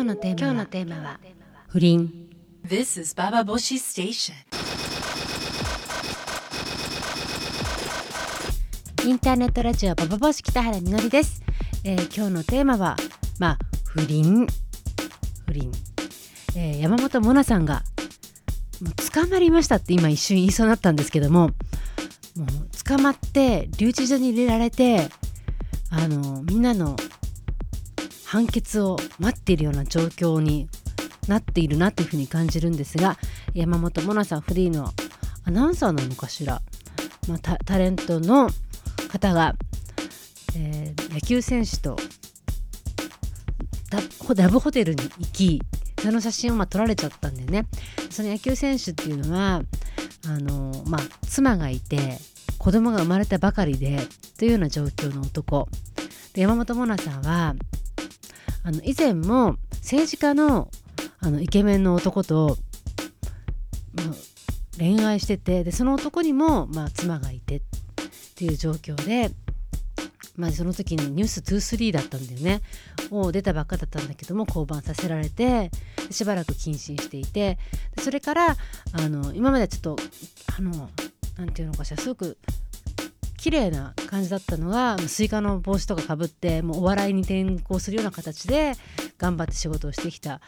今日のテーマは不倫。This is Baba Boshi Station. インターネットラジオババボシ北原みのりです、えー今日のテーマはまあ不倫。不倫、えー山本モナさんがもう捕まりましたって今一瞬言いそうになったんですけどももう捕まって留置所に入れられてあのみんなの判決を待っているような状況になっているなというふうに感じるんですが山本モナさんフリーのアナウンサーなのかしら、まあ、タレントの方が、えー野球選手とダホラブホテルに行きその写真をまあ撮られちゃったんだよね。その野球選手っていうのはあの、まあ、妻がいて子供が生まれたばかりでというような状況の男。で山本モナさんはあの以前も政治家のあのイケメンの男ともう恋愛しててでその男にも、まあ、妻がいてっていう状況で、まあ、その時に「ニュース2 3だったんだよね。を出たばっかだったんだけども降板させられてしばらく謹慎していてそれからあの今までちょっとあのなんていうのかしらすごく綺麗な感じだったのがスイカの帽子とかかぶってもうお笑いに転向するような形で頑張って仕事をしてきた。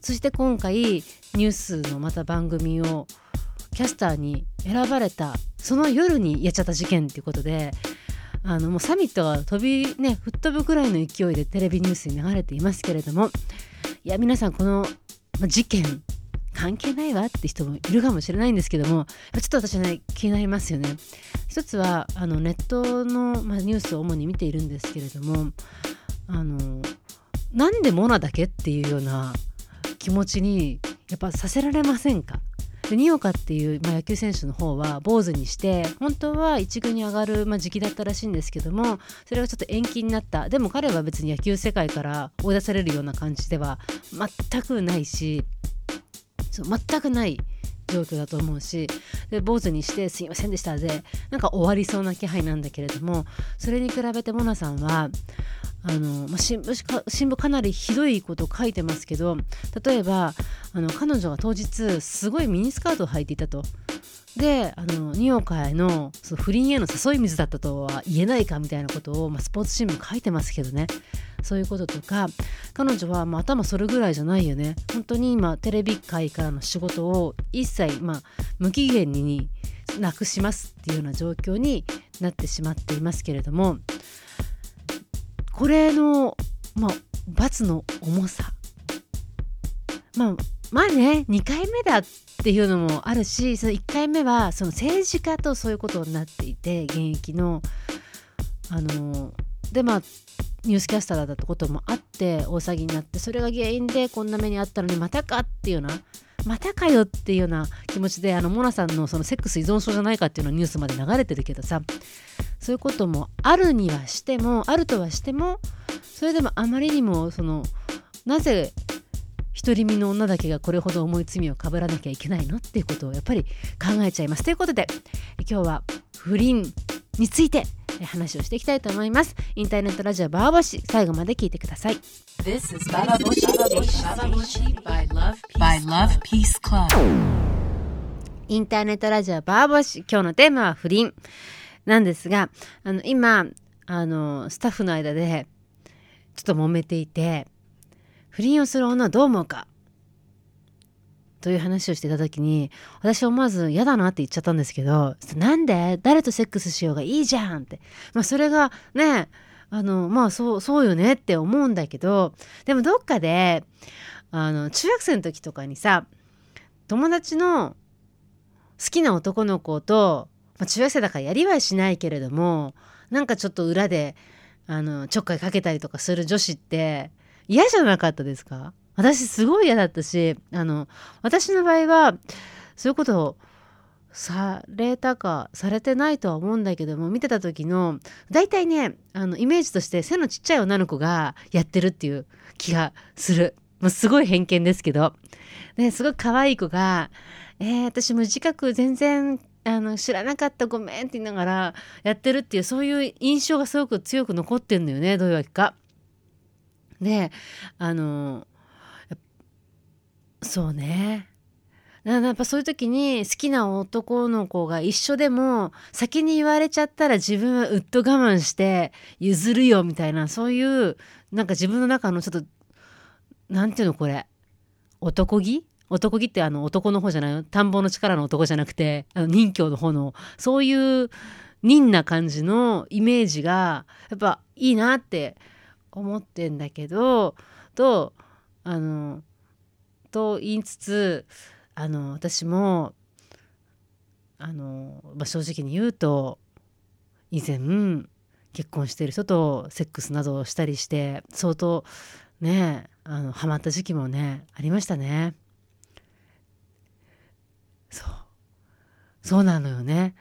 そして今回ニュースのまた番組をキャスターに選ばれたその夜にやっちゃった事件っていうことであのもうサミットが飛びね吹っ飛ぶくらいの勢いでテレビニュースに流れていますけれどもいや皆さんこの事件関係ないわって人もいるかもしれないんですけどもちょっと私はね気になりますよね。一つはあのネットの、まあ、ニュースを主に見ているんですけれどもあのなんでモナだけっていうような気持ちにやっぱさせられませんか？でニオカっていう、まあ、野球選手の方は坊主にして本当は一軍に上がる、まあ、時期だったらしいんですけどもそれがちょっと延期になったでも彼は別に野球世界から追い出されるような感じでは全くないしそう全くない状況だと思うしで坊主にして「すいませんでした」でなんか終わりそうな気配なんだけれどもそれに比べてモナさんはあの、ま、新聞か新聞かなりひどいことを書いてますけど例えばあの彼女が当日すごいミニスカートを履いていたと。であのニオカへのその不倫への誘い水だったとは言えないかみたいなことを、まあ、スポーツ新聞書いてますけどね。そういうこととか彼女は、まあ、頭それぐらいじゃないよね。本当に今テレビ界からの仕事を一切、まあ、無期限になくしますっていうような状況になってしまっていますけれどもこれの、まあ、罰の重さ。まあまあね2回目だっていうのもあるしその1回目はその政治家とそういうことになっていて現役のあのでまあニュースキャスターだったこともあって大騒ぎになってそれが原因でこんな目にあったのにまたかっていうようなまたかよっていうような気持ちであのモナさんのそのセックス依存症じゃないかっていうのはニュースまで流れてるけどさそういうこともあるにはしてもあるとはしてもそれでもあまりにもそのなぜ独り身の女だけがこれほど重い罪をかぶらなきゃいけないの？っていうことをやっぱり考えちゃいます。ということで今日は不倫についてえ話をしていきたいと思います。インターネットラジオバーボシ最後まで聞いてください。This is Boshi by Love Peace, by Love Peace Club. インターネットラジオバーボシ今日のテーマは不倫なんですがあの今あのスタッフの間でちょっと揉めていて不倫をする女はどう思うか？という話をしてた時に私思わず嫌だなって言っちゃったんですけどなんで？誰とセックスしようがいいじゃんって。まあそれがねあのまあそうそうよねって思うんだけどでもどっかであの中学生の時とかにさ友達の好きな男の子と、まあ、中学生だからやりはしないけれどもなんかちょっと裏であのちょっかいかけたりとかする女子って嫌じゃなかったですか？私すごい嫌だったしあの私の場合はそういうことをされたかされてないとは思うんだけども見てた時の大体ねあのイメージとして背のちっちゃい女の子がやってるっていう気がする。もうすごい偏見ですけど。ですごい可愛い子が「えー、私無自覚全然あの知らなかったごめん」って言いながらやってるっていうそういう印象がすごく強く残ってんのよねどういうわけか。であのそうね。やっぱそういう時に好きな男の子が一緒でも先に言われちゃったら自分はうっと我慢して譲るよみたいなそういうなんか自分の中のちょっとなんていうのこれ？男気？男気ってあの男の方じゃない田んぼの力の男じゃなくてあの任侠の方のそういう忍な感じのイメージがやっぱいいなって思ってんだけどとあのと言いつつあの私もあの、まあ、正直に言うと以前結婚してる人とセックスなどをしたりして相当ねあのハマった時期もねありましたね。そうそうなのよね。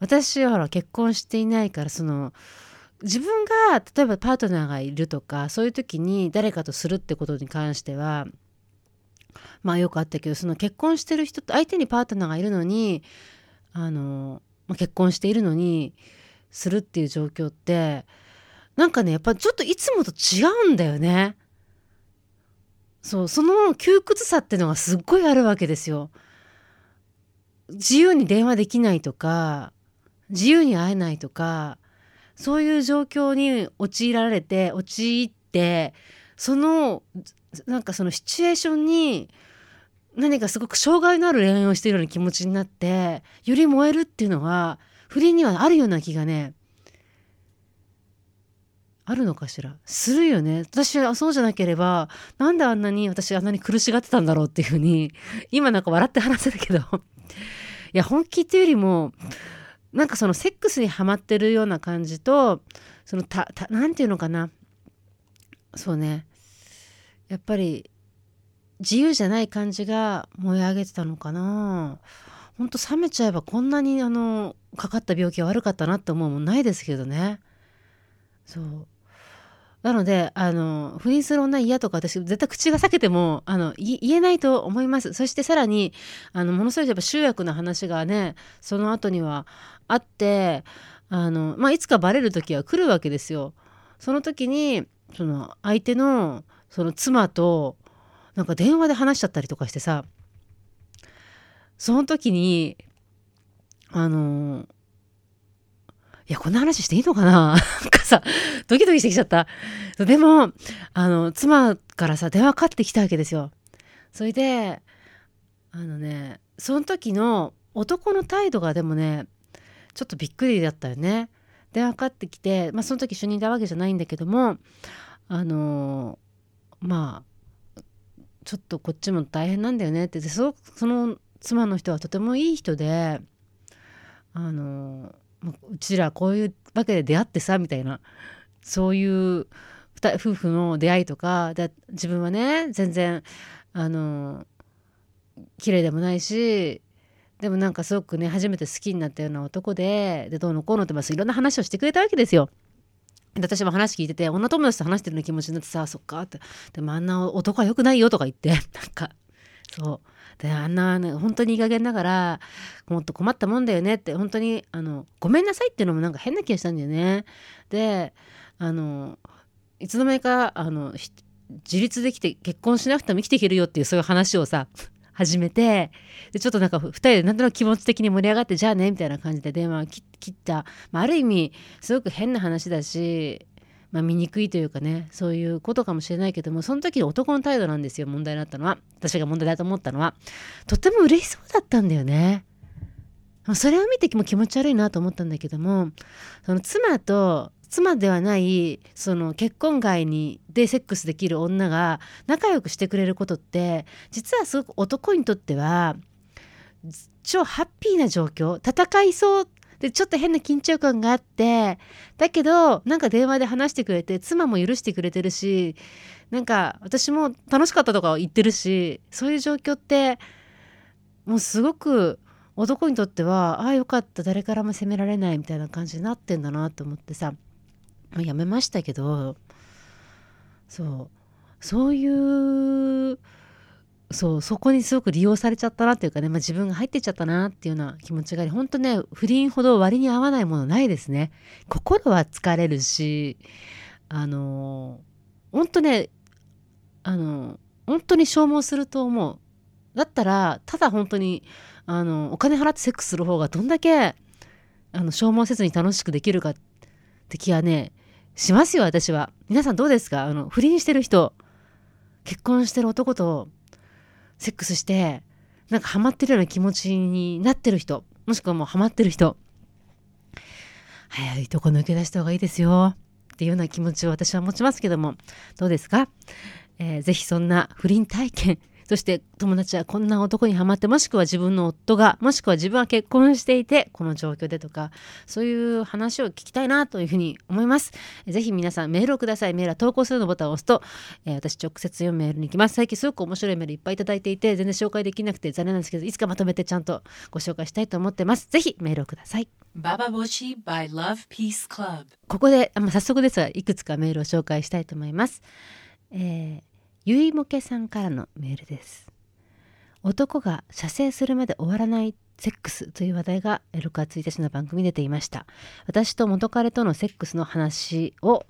私はほら結婚していないからその自分が例えばパートナーがいるとかそういう時に誰かとするってことに関してはまあよくあったけどその結婚してる人と相手にパートナーがいるのにあの、ま、結婚しているのにするっていう状況ってなんかねやっぱちょっといつもと違うんだよね。そうその窮屈さってのがすっごいあるわけですよ。自由に電話できないとか自由に会えないとかそういう状況に陥られて陥ってそのなんかそのシチュエーションに何かすごく障害のある恋愛をしているような気持ちになってより燃えるっていうのは不倫にはあるような気がねあるのかしら？するよね。私はそうじゃなければなんであんなに私あんなに苦しがってたんだろうっていうふうに今なんか笑って話せたけど。いや本気っていうよりもなんかそのセックスにはまってるような感じとそのたたなんていうのかな。そうね。やっぱり自由じゃない感じが燃え上げてたのかな。ほんと冷めちゃえばこんなにあのかかった病気は悪かったなって思うもんないですけどね。そう。なのであの不倫する女嫌とか私絶対口が裂けてもあの言えないと思いますそしてさらにあのものすごいやっぱ集約の話がねその後にはあってあの、まあ、いつかバレる時は来るわけですよ。その時にその相手のその妻となんか電話で話しちゃったりとかしてさその時にあのいやこんな話していいのかな？なんかさドキドキしてきちゃった。でもあの妻からさ電話かかってきたわけですよ。それであのねその時の男の態度がでもねちょっとびっくりだったよね。電話かかってきて、まあ、その時主任だわけじゃないんだけどもあのまあちょっとこっちも大変なんだよねって。そその妻の人はとてもいい人であのうちらこういうわけで出会ってさみたいな。そういう夫婦の出会いとかで自分はね全然あの綺麗でもないしでもなんかすごくね初めて好きになったような男ででどうのこうのってまあいろんな話をしてくれたわけですよ。で私も話聞いてて女友達と話してるような気持ちになってさそっかって。でもあんな男は良くないよとか言ってなんかそう。であんな、ね、本当にいい加減ながらもっと困ったもんだよねって本当にあのごめんなさいっていうのもなんか変な気がしたんだよね。であのいつの間にかあの自立できて結婚しなくても生きていけるよっていうそういう話をさ始めてでちょっとなんか2人でなんとなく気持ち的に盛り上がってじゃあねみたいな感じで電話を切った、まあ、ある意味すごく変な話だし、まあ、醜いというかねそういうことかもしれないけどもその時男の態度なんですよ問題になったのは私が問題だと思ったのはとても嬉しそうだったんだよね。それを見ても気持ち悪いなと思ったんだけどもその妻と妻ではないその結婚外にでセックスできる女が仲良くしてくれることって実はすごく男にとっては超ハッピーな状況戦いそうでちょっと変な緊張感があってだけどなんか電話で話してくれて妻も許してくれてるしなんか私も楽しかったとか言ってるしそういう状況ってもうすごく男にとってはああよかった誰からも責められないみたいな感じになってんだなと思ってさやめましたけどそう。そういうそうそこにすごく利用されちゃったなっていうかね、まあ、自分が入ってっちゃったなっていうような気持ちがあり本当ね不倫ほど割に合わないものないですね。心は疲れるしあの本当ねあの本当に消耗すると思う。だったらただ本当にあのお金払ってセックスする方がどんだけあの消耗せずに楽しくできるかって気はねしますよ私は。皆さんどうですか？あの不倫してる人結婚してる男とセックスしてなんかハマってるような気持ちになってる人もしくはもうハマってる人早いとこ抜け出した方がいいですよっていうような気持ちを私は持ちますけどもどうですか、えー、ぜひそんな不倫体験そして友達はこんな男にはまってもしくは自分の夫がもしくは自分は結婚していてこの状況でとかそういう話を聞きたいなというふうに思います。ぜひ皆さんメールをください。メールは投稿するのボタンを押すと、えー、私直接読むメールに行きます。最近すごく面白いメールいっぱいいただいていて全然紹介できなくて残念なんですけどいつかまとめてちゃんとご紹介したいと思ってます。ぜひメールをください。ババボシ by Love Peace Club ここで、まあ、早速ですがいくつかメールを紹介したいと思います、えー、ゆいもけさんからのメールです。男が射精するまで終わらないセックスという話題が6月1日の番組に出ていました。私と元彼とのセックスの話を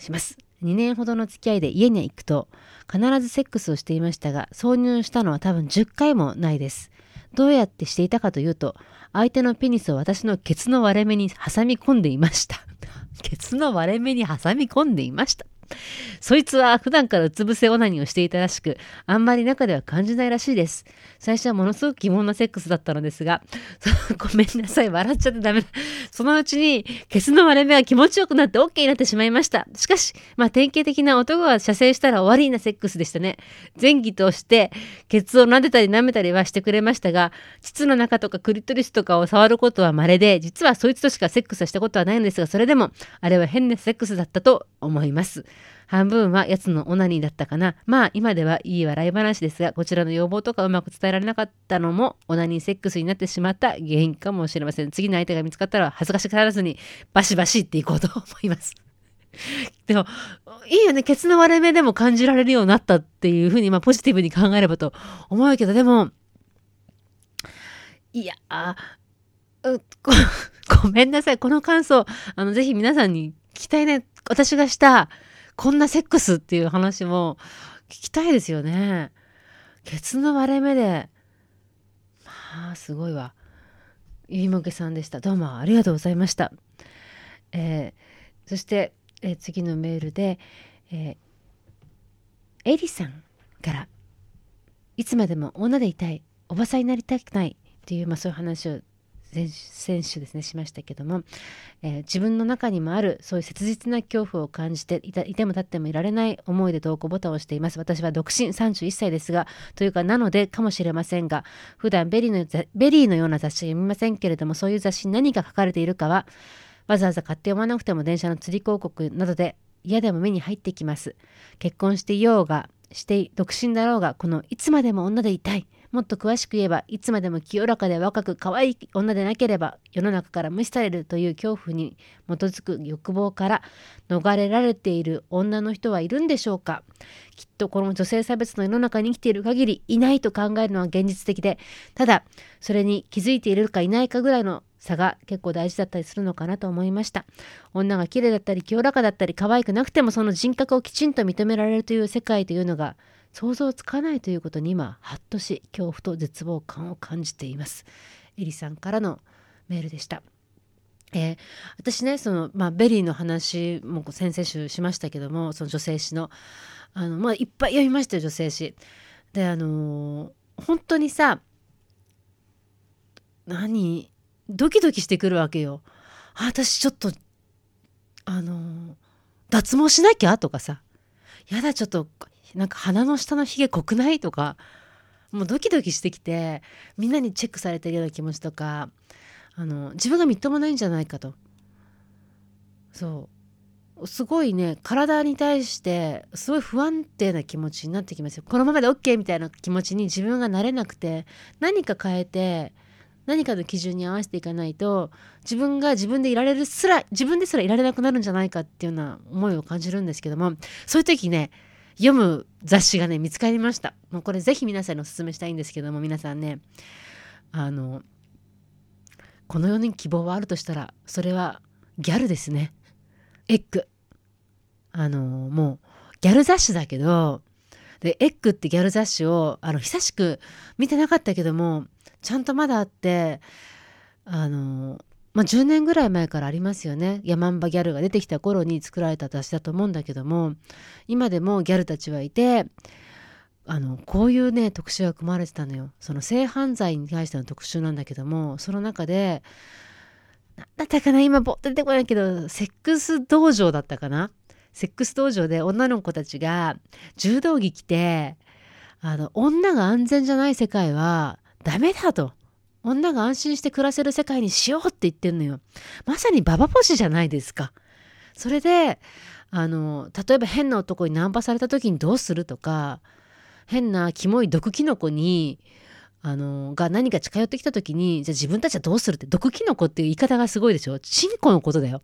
します。2年ほどの付き合いで家に行くと必ずセックスをしていましたが挿入したのは多分10回もないです。どうやってしていたかというと相手のペニスを私のケツの割れ目に挟み込んでいました。ケツの割れ目に挟み込んでいました。そいつは普段からうつ伏せオナニーをしていたらしく、あんまり中では感じないらしいです。最初はものすごく疑問なセックスだったのですが、ごめんなさい、笑っちゃってダメだ。そのうちに、ケツの割れ目が気持ちよくなって OK になってしまいました。しかし、まあ典型的な男が射精したら終わりなセックスでしたね。前儀として、ケツを撫でたり舐めたりはしてくれましたが、膣の中とかクリトリスとかを触ることは稀で、実はそいつとしかセックスはしたことはないんですが、それでも、あれは変なセックスだったと思います。半分は奴のオナニーだったかな。まあ今ではいい笑い話ですが、こちらの要望とかうまく伝えられなかったのも、オナニーセックスになってしまった原因かもしれません。次の相手が見つかったら恥ずかしがらずにバシバシっていこうと思います。でも、いいよね。ケツの割れ目でも感じられるようになったっていうふうに、まあポジティブに考えればと思うけど、でも、いや、ご ごめんなさい。この感想、あの、ぜひ皆さんに聞きたいね。私がしたこんなセックスっていう話も聞きたいですよね。ケツの割れ目で。まあ、すごいわ。ゆいもけさんでした。どうもありがとうございました。えー、そして、えー、次のメールで、えー、エリさんから「いつまでも女でいたいおばさんになりたくない」っていう、まあ、そういう話を先週ですねしましたけども、えー、自分の中にもあるそういう切実な恐怖を感じていたいても立ってもいられない思いで投稿ボタンを押しています。私は独身31歳ですがというかなのでかもしれませんが普段 VERYの VERYのような雑誌読みませんけれどもそういう雑誌に何が書かれているかはわざわざ買って読まなくても電車の釣り広告などで嫌でも目に入ってきます。結婚していようがして独身だろうがこのいつまでも女でいたい。もっと詳しく言えばいつまでも清らかで若く可愛い女でなければ世の中から無視されるという恐怖に基づく欲望から逃れられている女の人はいるんでしょうか？きっとこの女性差別の世の中に生きている限りいないと考えるのは現実的でただそれに気づいているかいないかぐらいの差が結構大事だったりするのかなと思いました。女が綺麗だったり清らかだったり可愛くなくてもその人格をきちんと認められるという世界というのが想像つかないということに今ハッとし恐怖と絶望感を感じています。エリさんからのメールでした。えー、私ねその、まあ、 VERYの話も先々週しましたけどもその女性誌の。あの、まあ、いっぱい読みましたよ女性誌。であのー、本当にさ何ドキドキしてくるわけよ。あ私ちょっとあのー、脱毛しなきゃ？とかさ。やだちょっとなんか鼻の下のひげ濃くない？とかもうドキドキしてきてみんなにチェックされてるような気持ちとかあの自分がみっともないんじゃないかと。そう。すごいね体に対してすごい不安定な気持ちになってきますよ。このままで OK みたいな気持ちに自分がなれなくて何か変えて何かの基準に合わせていかないと自分が自分でいられるすら自分ですらいられなくなるんじゃないかっていうような思いを感じるんですけどもそういう時ね読む雑誌がね見つかりました。もうこれぜひ皆さんにおすすめしたいんですけども皆さんね。あのこの世に希望はあるとしたらそれはギャルですね。エッグ。あのもうギャル雑誌だけどでエッグってギャル雑誌をあの久しく見てなかったけどもちゃんとまだあってあのまあ、10年ぐらい前からありますよね。ヤマンバギャルが出てきた頃に作られた雑誌だと思うんだけども今でもギャルたちはいてあのこういうね特集が組まれてたのよ。その性犯罪に対しての特集なんだけどもその中で何だったかな今ぼっと出てこないけどセックス道場だったかな？セックス道場で女の子たちが柔道着着てあの女が安全じゃない世界はダメだと。女が安心して暮らせる世界にしようって言ってんのよ。まさにババボシじゃないですか。それであの例えば変な男にナンパされた時にどうするとか変なキモい毒キノコにあのが何か近寄ってきた時にじゃあ自分たちはどうするって毒キノコっていう言い方がすごいでしょ？チンコのことだよ。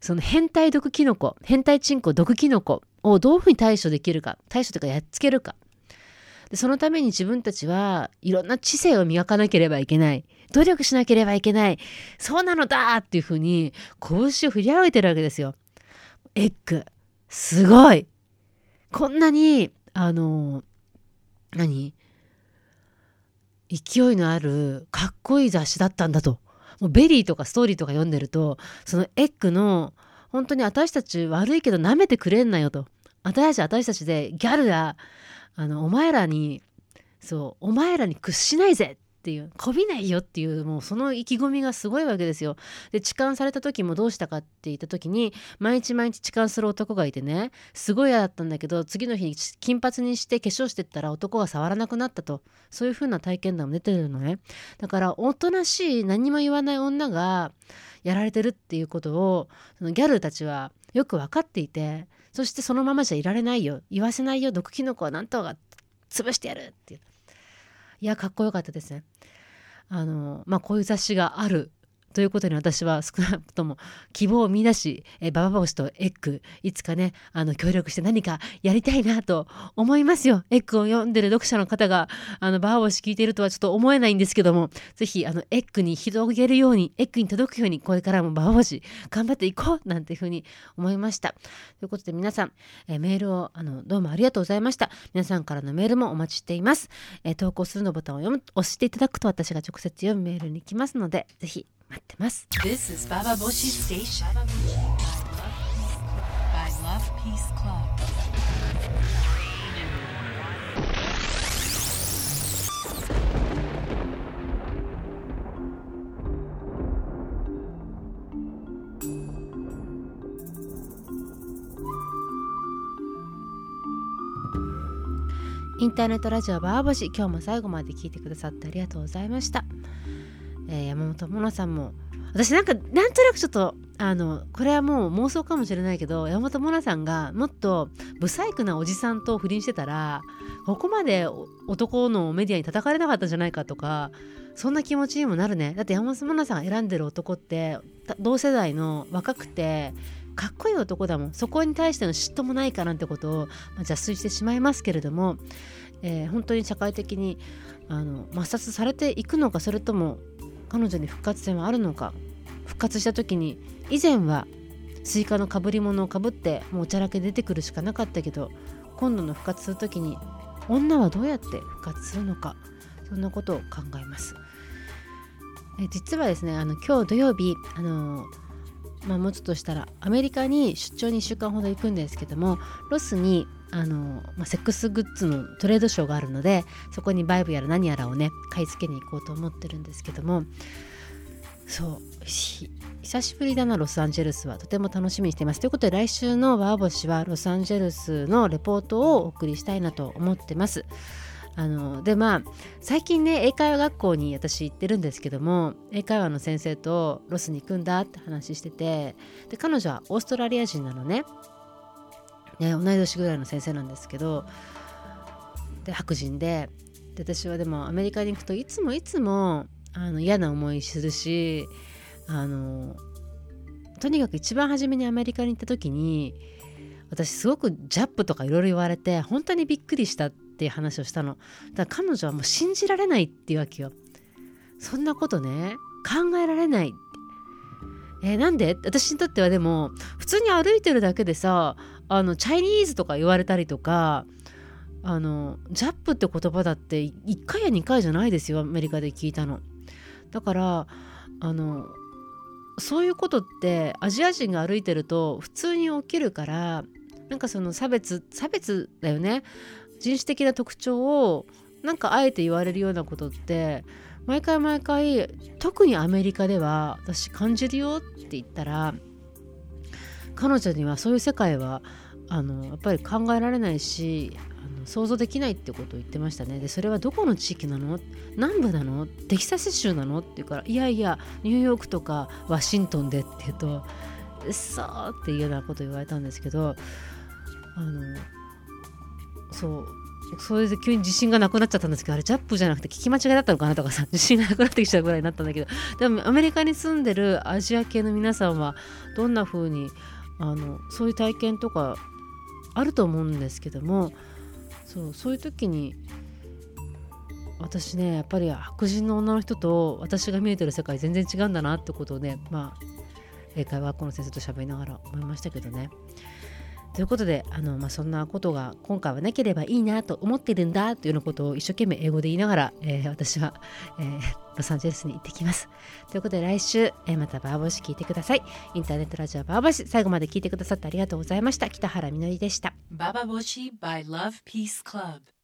その変態毒キノコ変態チンコ毒キノコをどういうふうに対処できるか対処というかやっつけるか。でそのために自分たちはいろんな知性を磨かなければいけない。努力しなければいけない。そうなのだっていうふうに拳を振り上げてるわけですよ。エッグ。すごい。こんなにあの何？勢いのあるかっこいい雑誌だったんだと。もう VERYとか STORYとか読んでるとそのエッグの本当に私たち悪いけど舐めてくれんなよと。私たち私たちでギャルだあのお前らにそうお前らに屈しないぜっていう媚びないよっていうもうその意気込みがすごいわけですよ。で痴漢された時もどうしたかって言った時に毎日毎日痴漢する男がいてねすごい嫌だったんだけど次の日に金髪にして化粧してったら男が触らなくなったとそういう風な体験談も出てるのね。だからおとなしい何も言わない女がやられてるっていうことをそのギャルたちはよく分かっていてそしてそのままじゃいられないよ言わせないよ毒キノコは何とか潰してやるっていう。いやかっこよかったですね。あのまあこういう雑誌があるということに私は少なくとも希望を見出し、えバババ星とエッグいつかねあの協力して何かやりたいなと思いますよ。エッグを読んでる読者の方があのバババ星聞いてるとはちょっと思えないんですけどもぜひあのエッグに広げるようにエッグに届くようにこれからもバババ星頑張っていこうなんていうふうに思いました。ということで皆さん、えメールをあのどうもありがとうございました。皆さんからのメールもお待ちしています、え投稿するのボタンを押していただくと私が直接読むメールに来ますのでぜひ待ってます This is Baba Boshi Station. By Love Peace Club. インターネットラジオバーボシ今日も最後まで聞いてくださってありがとうございました、えー山本もさんも。私なんかなんとなくちょっとあのこれはもう妄想かもしれないけど山本もなさんがもっと不細工なおじさんと不倫してたらここまで男のメディアに叩かれなかったんじゃないかとかそんな気持ちにもなるね。だって山本もなさんが選んでる男って同世代の若くてかっこいい男だもん。そこに対しての嫉妬もないかなんてことを、まあ、邪推してしまいますけれども、えー本当に社会的にあの抹殺されていくのかそれとも彼女に復活戦はあるのか？復活した時に以前はスイカのかぶり物をかぶってもうおちゃらけ出てくるしかなかったけど今度の復活する時に女はどうやって復活するのか？そんなことを考えます。え実はですねあの今日土曜日あのまあ、もうちょっとしたらアメリカに出張に1週間ほど行くんですけどもロスにあの、まあ、セックスグッズのトレードショーがあるのでそこにバイブやら何やらをね買い付けに行こうと思ってるんですけどもそう久しぶりだなロサンゼルスは。とても楽しみにしています。ということで来週のワーボシはロサンゼルスのレポートをお送りしたいなと思ってます。あのでまあ最近ね英会話学校に私行ってるんですけども英会話の先生とロスに行くんだって話しててで彼女はオーストラリア人なのね。ね同い年ぐらいの先生なんですけどで白人でで私はでもアメリカに行くといつもいつもあの嫌な思いするしあのとにかく一番初めにアメリカに行った時に私すごくジャップとかいろいろ言われて本当にびっくりしたってていう話をしたの。だから彼女はもう信じられないっていうわけよ。そんなことね考えられない。えーなんで？私にとってはでも普通に歩いてるだけでさあのチャイニーズとか言われたりとかあのジャップって言葉だって1回や2回じゃないですよアメリカで聞いたの。だからあのそういうことってアジア人が歩いてると普通に起きるからなんかその差別差別だよね。人種的な特徴をなんかあえて言われるようなことって毎回毎回特にアメリカでは私感じるよって言ったら彼女にはそういう世界はあのやっぱり考えられないしあの想像できないってことを言ってましたね。でそれはどこの地域なの？南部なの？テキサス州なの？って言うからいやいやニューヨークとかワシントンでって言うとそうっていうようなことを言われたんですけどあのそうそれで急に自信がなくなっちゃったんですけどあれジャップじゃなくて聞き間違いだったのかなとかさ 自信がなくなってきちゃうぐらいになったんだけど でもアメリカに住んでるアジア系の皆さんはどんな風にあのそういう体験とかあると思うんですけどもそうそういう時に私ねやっぱり白人の女の人と私が見えてる世界全然違うんだなってことをねまあ英会話学校の先生と喋りながら思いましたけどね。ということであの、まあ、そんなことが今回はなければいいなと思ってるんだというようなことを一生懸命英語で言いながら、えー、私は、えー、ロサンゼルスに行ってきます。ということで来週、えー、またバーボシ聞いてください。インターネットラジオバーボシ最後まで聞いてくださってありがとうございました。北原みのりでした。バーボシ by Love Peace Club.